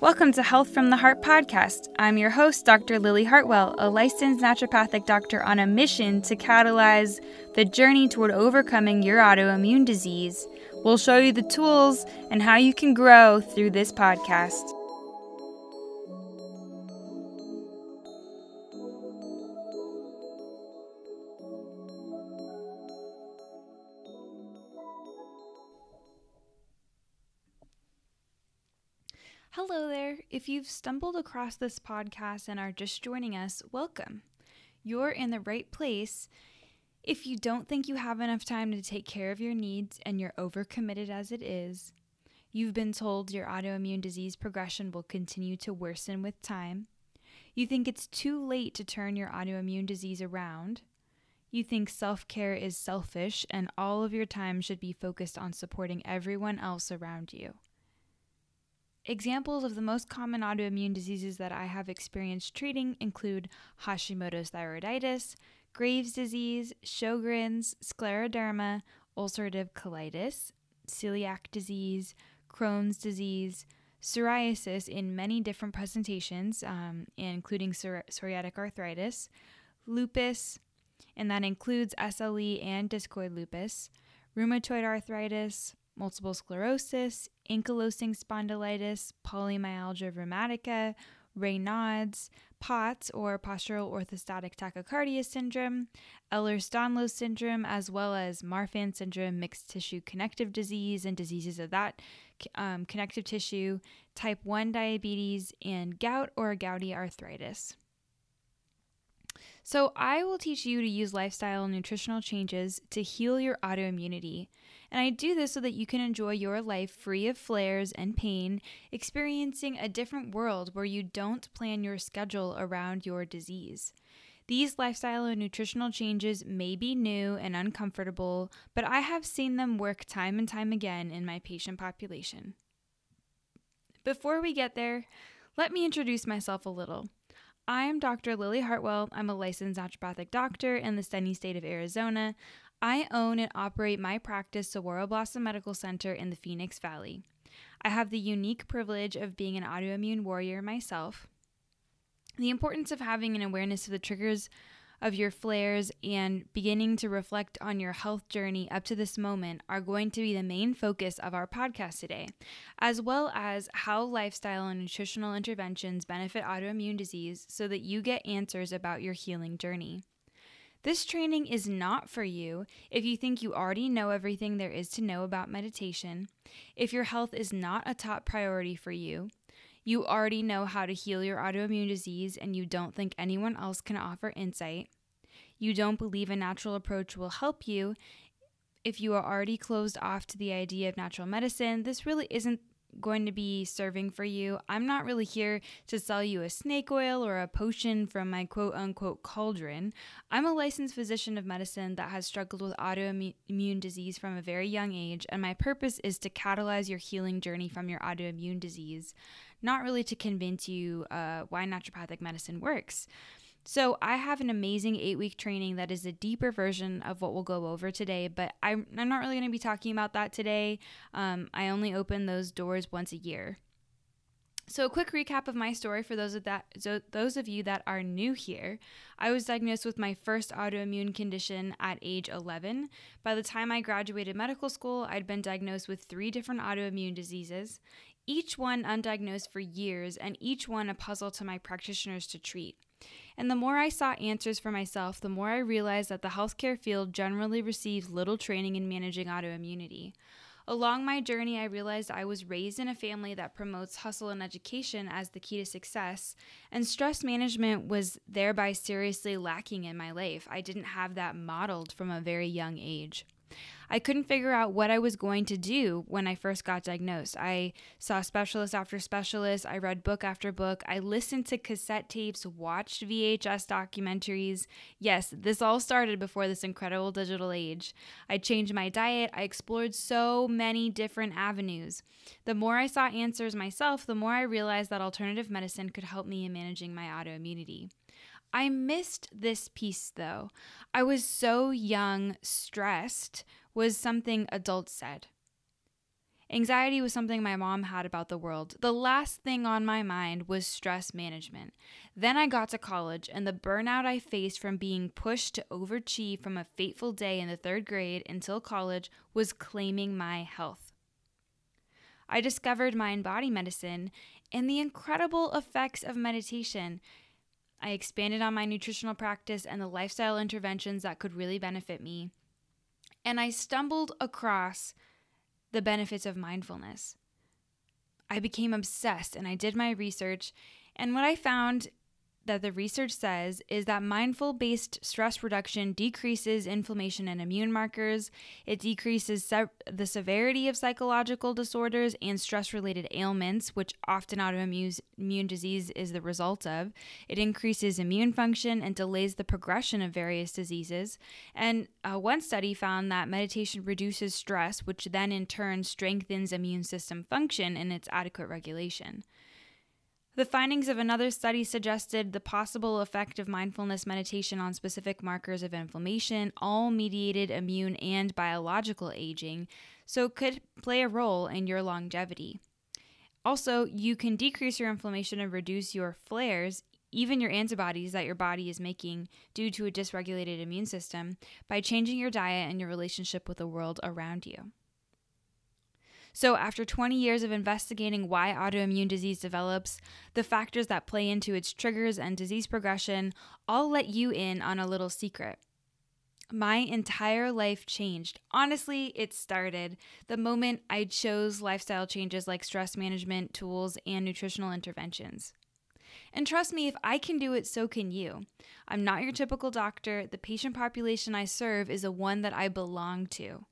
Welcome to Health from the Heart podcast. I'm your host, Dr. Lillea Hartwell, a licensed naturopathic doctor on a mission to catalyze the journey toward overcoming your autoimmune disease. We'll show you the tools and how you can grow through this podcast. Hello. If you've stumbled across this podcast and are just joining us, welcome. You're in the right place. If you don't think you have enough time to take care of your needs and you're overcommitted as it is, you've been told your autoimmune disease progression will continue to worsen with time, you think it's too late to turn your autoimmune disease around, you think self care is selfish and all of your time should be focused on supporting everyone else around you. Examples of the most common autoimmune diseases that I have experienced treating include Hashimoto's thyroiditis, Graves' disease, Sjogren's, scleroderma, ulcerative colitis, celiac disease, Crohn's disease, psoriasis in many different presentations, um, including psor- psoriatic arthritis, lupus, and that includes SLE and discoid lupus, rheumatoid arthritis, multiple sclerosis, ankylosing spondylitis, polymyalgia rheumatica, Raynaud's, POTS or postural orthostatic tachycardia syndrome, Ehlers-Danlos syndrome, as well as Marfan syndrome, mixed tissue connective disease, and diseases of that um, connective tissue, type 1 diabetes, and gout or gouty arthritis. So, I will teach you to use lifestyle and nutritional changes to heal your autoimmunity and I do this so that you can enjoy your life free of flares and pain, experiencing a different world where you don't plan your schedule around your disease. These lifestyle and nutritional changes may be new and uncomfortable, but I have seen them work time and time again in my patient population. Before we get there, let me introduce myself a little. I'm Dr. Lillea Hartwell. I'm a licensed naturopathic doctor in the sunny state of Arizona. I own and operate my practice, Saguaro Blossom Medical Center, in the Phoenix Valley. I have the unique privilege of being an autoimmune warrior myself. The importance of having an awareness of the triggers of your flares and beginning to reflect on your health journey up to this moment are going to be the main focus of our podcast today, as well as how lifestyle and nutritional interventions benefit autoimmune disease so that you get answers about your healing journey. This training is not for you if you think you already know everything there is to know about meditation, if your health is not a top priority for you, you already know how to heal your autoimmune disease and you don't think anyone else can offer insight, you don't believe a natural approach will help you, if you are already closed off to the idea of natural medicine, this really isn't going to be serving for you. I'm not really here to sell you a snake oil or a potion from my quote unquote cauldron. I'm a licensed physician of medicine that has struggled with autoimmune disease from a very young age, and my purpose is to catalyze your healing journey from your autoimmune disease, not really to convince you uh, why naturopathic medicine works. So, I have an amazing eight week training that is a deeper version of what we'll go over today, but I'm, I'm not really going to be talking about that today. Um, I only open those doors once a year. So, a quick recap of my story for those of that so those of you that are new here. I was diagnosed with my first autoimmune condition at age 11. By the time I graduated medical school, I'd been diagnosed with three different autoimmune diseases, each one undiagnosed for years, and each one a puzzle to my practitioners to treat. And the more I sought answers for myself, the more I realized that the healthcare field generally receives little training in managing autoimmunity. Along my journey, I realized I was raised in a family that promotes hustle and education as the key to success, and stress management was thereby seriously lacking in my life. I didn't have that modeled from a very young age. I couldn't figure out what I was going to do when I first got diagnosed. I saw specialist after specialist, I read book after book, I listened to cassette tapes, watched VHS documentaries. Yes, this all started before this incredible digital age. I changed my diet, I explored so many different avenues. The more I saw answers myself, the more I realized that alternative medicine could help me in managing my autoimmunity. I missed this piece though. I was so young, stressed was something adults said. Anxiety was something my mom had about the world. The last thing on my mind was stress management. Then I got to college, and the burnout I faced from being pushed to overachieve from a fateful day in the third grade until college was claiming my health. I discovered mind body medicine and the incredible effects of meditation. I expanded on my nutritional practice and the lifestyle interventions that could really benefit me. And I stumbled across the benefits of mindfulness. I became obsessed and I did my research. And what I found that the research says is that mindful based stress reduction decreases inflammation and immune markers. It decreases se- the severity of psychological disorders and stress related ailments, which often autoimmune disease is the result of. It increases immune function and delays the progression of various diseases. And uh, one study found that meditation reduces stress, which then in turn strengthens immune system function and its adequate regulation. The findings of another study suggested the possible effect of mindfulness meditation on specific markers of inflammation, all mediated immune and biological aging, so could play a role in your longevity. Also, you can decrease your inflammation and reduce your flares, even your antibodies that your body is making due to a dysregulated immune system, by changing your diet and your relationship with the world around you. So, after 20 years of investigating why autoimmune disease develops, the factors that play into its triggers and disease progression, I'll let you in on a little secret. My entire life changed. Honestly, it started the moment I chose lifestyle changes like stress management tools and nutritional interventions. And trust me, if I can do it, so can you. I'm not your typical doctor. The patient population I serve is a one that I belong to.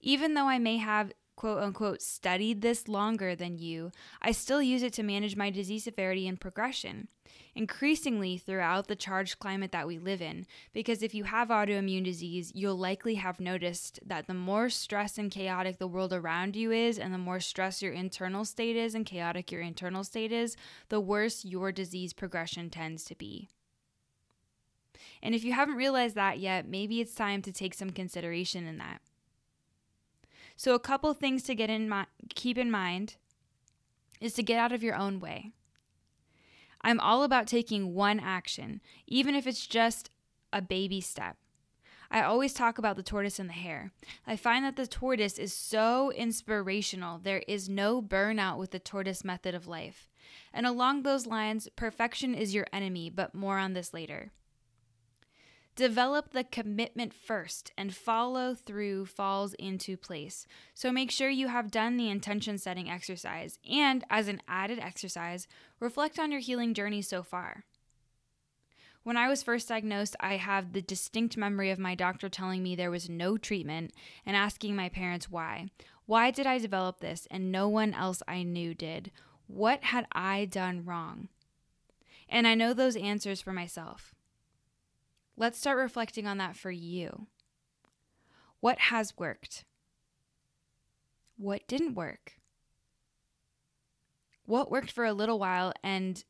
Even though I may have quote unquote studied this longer than you, I still use it to manage my disease severity and progression. Increasingly throughout the charged climate that we live in, because if you have autoimmune disease, you'll likely have noticed that the more stressed and chaotic the world around you is, and the more stressed your internal state is and chaotic your internal state is, the worse your disease progression tends to be. And if you haven't realized that yet, maybe it's time to take some consideration in that. So, a couple things to get in mi- keep in mind is to get out of your own way. I'm all about taking one action, even if it's just a baby step. I always talk about the tortoise and the hare. I find that the tortoise is so inspirational. There is no burnout with the tortoise method of life. And along those lines, perfection is your enemy, but more on this later. Develop the commitment first, and follow through falls into place. So make sure you have done the intention setting exercise, and as an added exercise, reflect on your healing journey so far. When I was first diagnosed, I have the distinct memory of my doctor telling me there was no treatment and asking my parents why. Why did I develop this and no one else I knew did? What had I done wrong? And I know those answers for myself. Let's start reflecting on that for you. What has worked? What didn't work? What worked for a little while and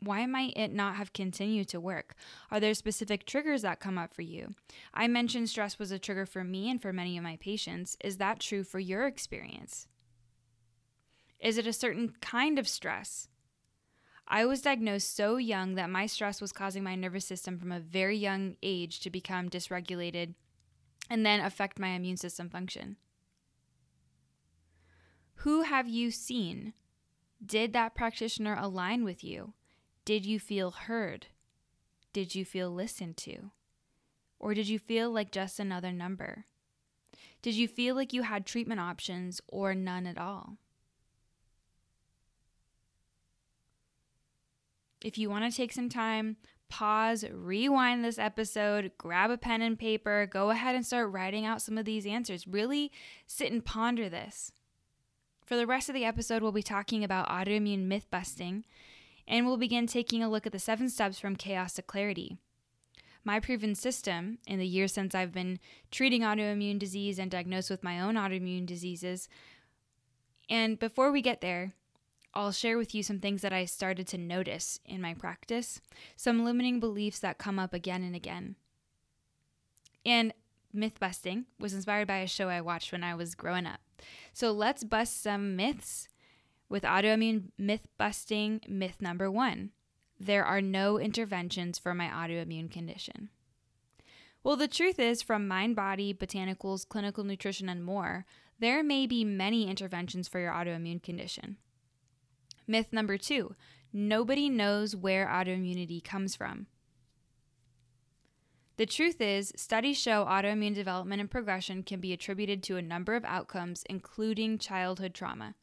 why might it not have continued to work? Are there specific triggers that come up for you? I mentioned stress was a trigger for me and for many of my patients. Is that true for your experience? Is it a certain kind of stress? I was diagnosed so young that my stress was causing my nervous system from a very young age to become dysregulated and then affect my immune system function. Who have you seen? Did that practitioner align with you? Did you feel heard? Did you feel listened to? Or did you feel like just another number? Did you feel like you had treatment options or none at all? If you want to take some time, pause, rewind this episode, grab a pen and paper, go ahead and start writing out some of these answers. Really sit and ponder this. For the rest of the episode, we'll be talking about autoimmune myth busting, and we'll begin taking a look at the seven steps from chaos to clarity. My proven system in the years since I've been treating autoimmune disease and diagnosed with my own autoimmune diseases. And before we get there, I'll share with you some things that I started to notice in my practice, some limiting beliefs that come up again and again. And myth busting was inspired by a show I watched when I was growing up. So let's bust some myths with autoimmune myth busting. Myth number one there are no interventions for my autoimmune condition. Well, the truth is, from mind body, botanicals, clinical nutrition, and more, there may be many interventions for your autoimmune condition. Myth number two nobody knows where autoimmunity comes from. The truth is, studies show autoimmune development and progression can be attributed to a number of outcomes, including childhood trauma,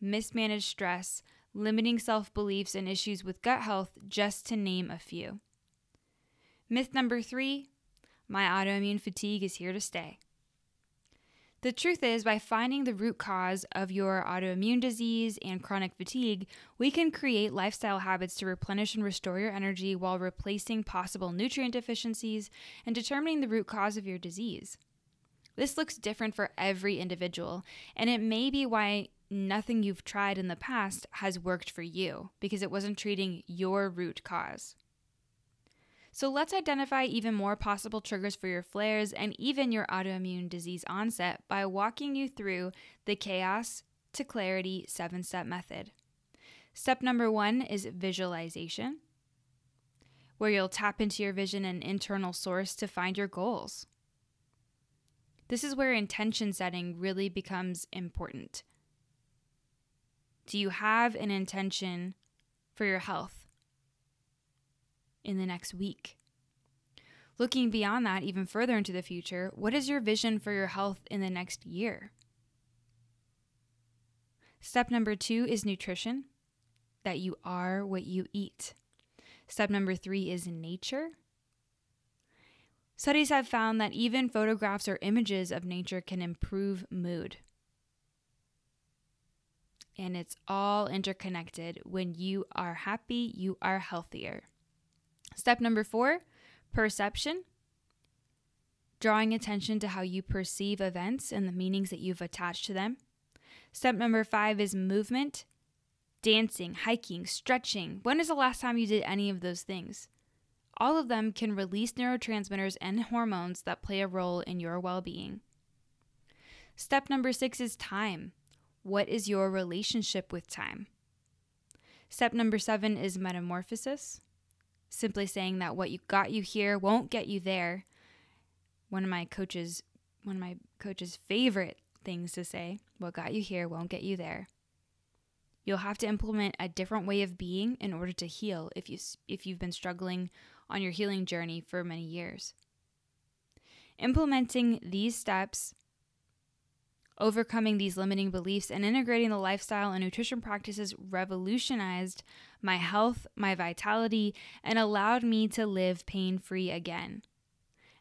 mismanaged stress, limiting self beliefs, and issues with gut health, just to name a few. Myth number three my autoimmune fatigue is here to stay. The truth is, by finding the root cause of your autoimmune disease and chronic fatigue, we can create lifestyle habits to replenish and restore your energy while replacing possible nutrient deficiencies and determining the root cause of your disease. This looks different for every individual, and it may be why nothing you've tried in the past has worked for you because it wasn't treating your root cause. So let's identify even more possible triggers for your flares and even your autoimmune disease onset by walking you through the chaos to clarity seven step method. Step number one is visualization, where you'll tap into your vision and internal source to find your goals. This is where intention setting really becomes important. Do you have an intention for your health? In the next week? Looking beyond that, even further into the future, what is your vision for your health in the next year? Step number two is nutrition, that you are what you eat. Step number three is nature. Studies have found that even photographs or images of nature can improve mood. And it's all interconnected. When you are happy, you are healthier. Step number four perception. Drawing attention to how you perceive events and the meanings that you've attached to them. Step number five is movement, dancing, hiking, stretching. When is the last time you did any of those things? All of them can release neurotransmitters and hormones that play a role in your well being. Step number six is time. What is your relationship with time? Step number seven is metamorphosis simply saying that what you got you here won't get you there. One of my coaches, one of my coach's favorite things to say, what got you here won't get you there. You'll have to implement a different way of being in order to heal if you if you've been struggling on your healing journey for many years. Implementing these steps Overcoming these limiting beliefs and integrating the lifestyle and nutrition practices revolutionized my health, my vitality, and allowed me to live pain free again.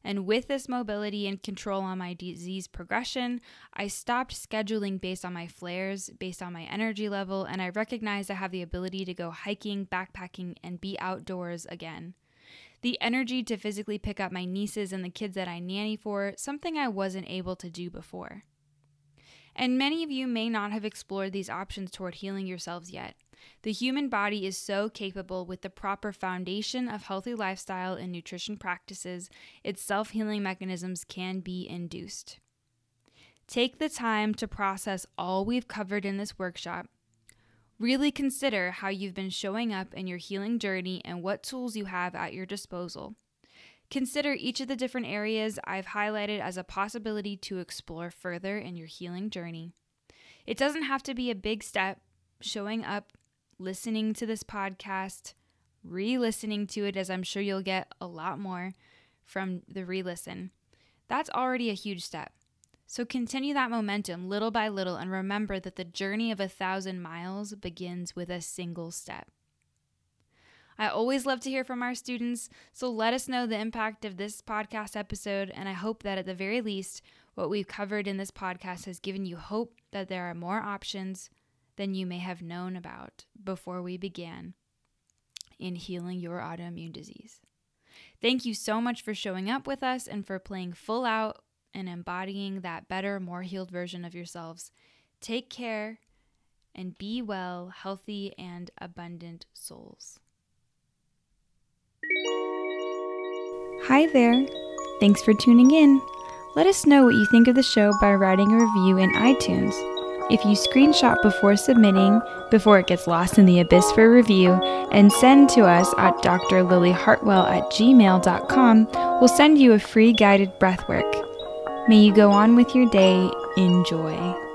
And with this mobility and control on my disease progression, I stopped scheduling based on my flares, based on my energy level, and I recognized I have the ability to go hiking, backpacking, and be outdoors again. The energy to physically pick up my nieces and the kids that I nanny for, something I wasn't able to do before. And many of you may not have explored these options toward healing yourselves yet. The human body is so capable with the proper foundation of healthy lifestyle and nutrition practices, its self healing mechanisms can be induced. Take the time to process all we've covered in this workshop. Really consider how you've been showing up in your healing journey and what tools you have at your disposal. Consider each of the different areas I've highlighted as a possibility to explore further in your healing journey. It doesn't have to be a big step. Showing up, listening to this podcast, re listening to it, as I'm sure you'll get a lot more from the re listen. That's already a huge step. So continue that momentum little by little and remember that the journey of a thousand miles begins with a single step. I always love to hear from our students, so let us know the impact of this podcast episode. And I hope that at the very least, what we've covered in this podcast has given you hope that there are more options than you may have known about before we began in healing your autoimmune disease. Thank you so much for showing up with us and for playing full out and embodying that better, more healed version of yourselves. Take care and be well, healthy, and abundant souls. Hi there. Thanks for tuning in. Let us know what you think of the show by writing a review in iTunes. If you screenshot before submitting, before it gets lost in the abyss for review, and send to us at drlilyhartwell at gmail.com, we'll send you a free guided breathwork. May you go on with your day in joy.